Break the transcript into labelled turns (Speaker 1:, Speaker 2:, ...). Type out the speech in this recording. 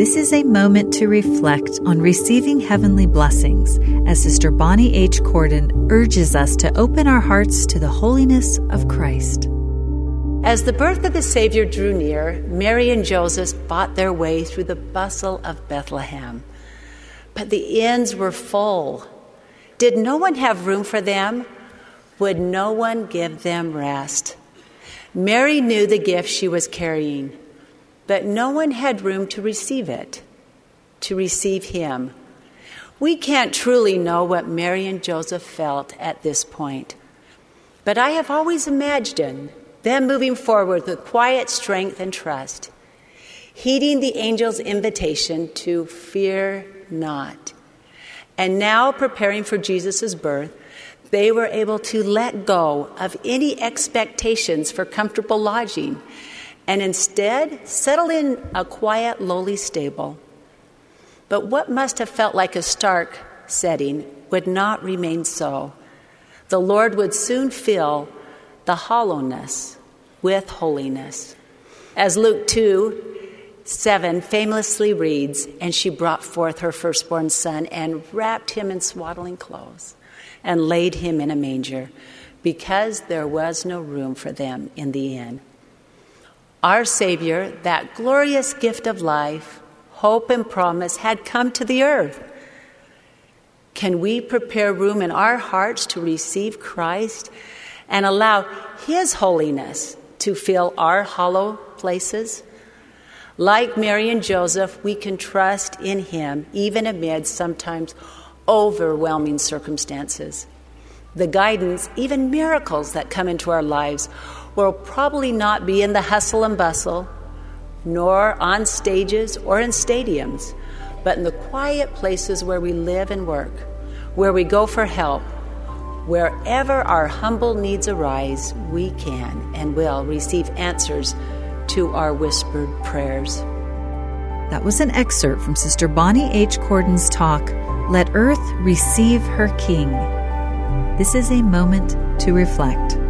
Speaker 1: This is a moment to reflect on receiving heavenly blessings as Sister Bonnie H. Cordon urges us to open our hearts to the holiness of Christ.
Speaker 2: As the birth of the Savior drew near, Mary and Joseph fought their way through the bustle of Bethlehem. But the inns were full. Did no one have room for them? Would no one give them rest? Mary knew the gift she was carrying, but no one had room to receive it, to receive him. We can't truly know what Mary and Joseph felt at this point, but I have always imagined them moving forward with quiet strength and trust, heeding the angel's invitation to fear not. And now, preparing for Jesus' birth, they were able to let go of any expectations for comfortable lodging and instead settle in a quiet, lowly stable. But what must have felt like a stark setting would not remain so. The Lord would soon fill the hollowness with holiness. As Luke 2 7 famously reads, And she brought forth her firstborn son and wrapped him in swaddling clothes and laid him in a manger because there was no room for them in the inn. Our Savior, that glorious gift of life, hope, and promise, had come to the earth. Can we prepare room in our hearts to receive Christ and allow His holiness to fill our hollow places? Like Mary and Joseph, we can trust in Him even amid sometimes overwhelming circumstances. The guidance, even miracles that come into our lives, will probably not be in the hustle and bustle, nor on stages or in stadiums, but in the quiet places where we live and work, where we go for help. Wherever our humble needs arise, we can and will receive answers to our whispered prayers.
Speaker 1: That was an excerpt from Sister Bonnie H. Cordon's talk, Let Earth Receive Her King. This is a moment to reflect.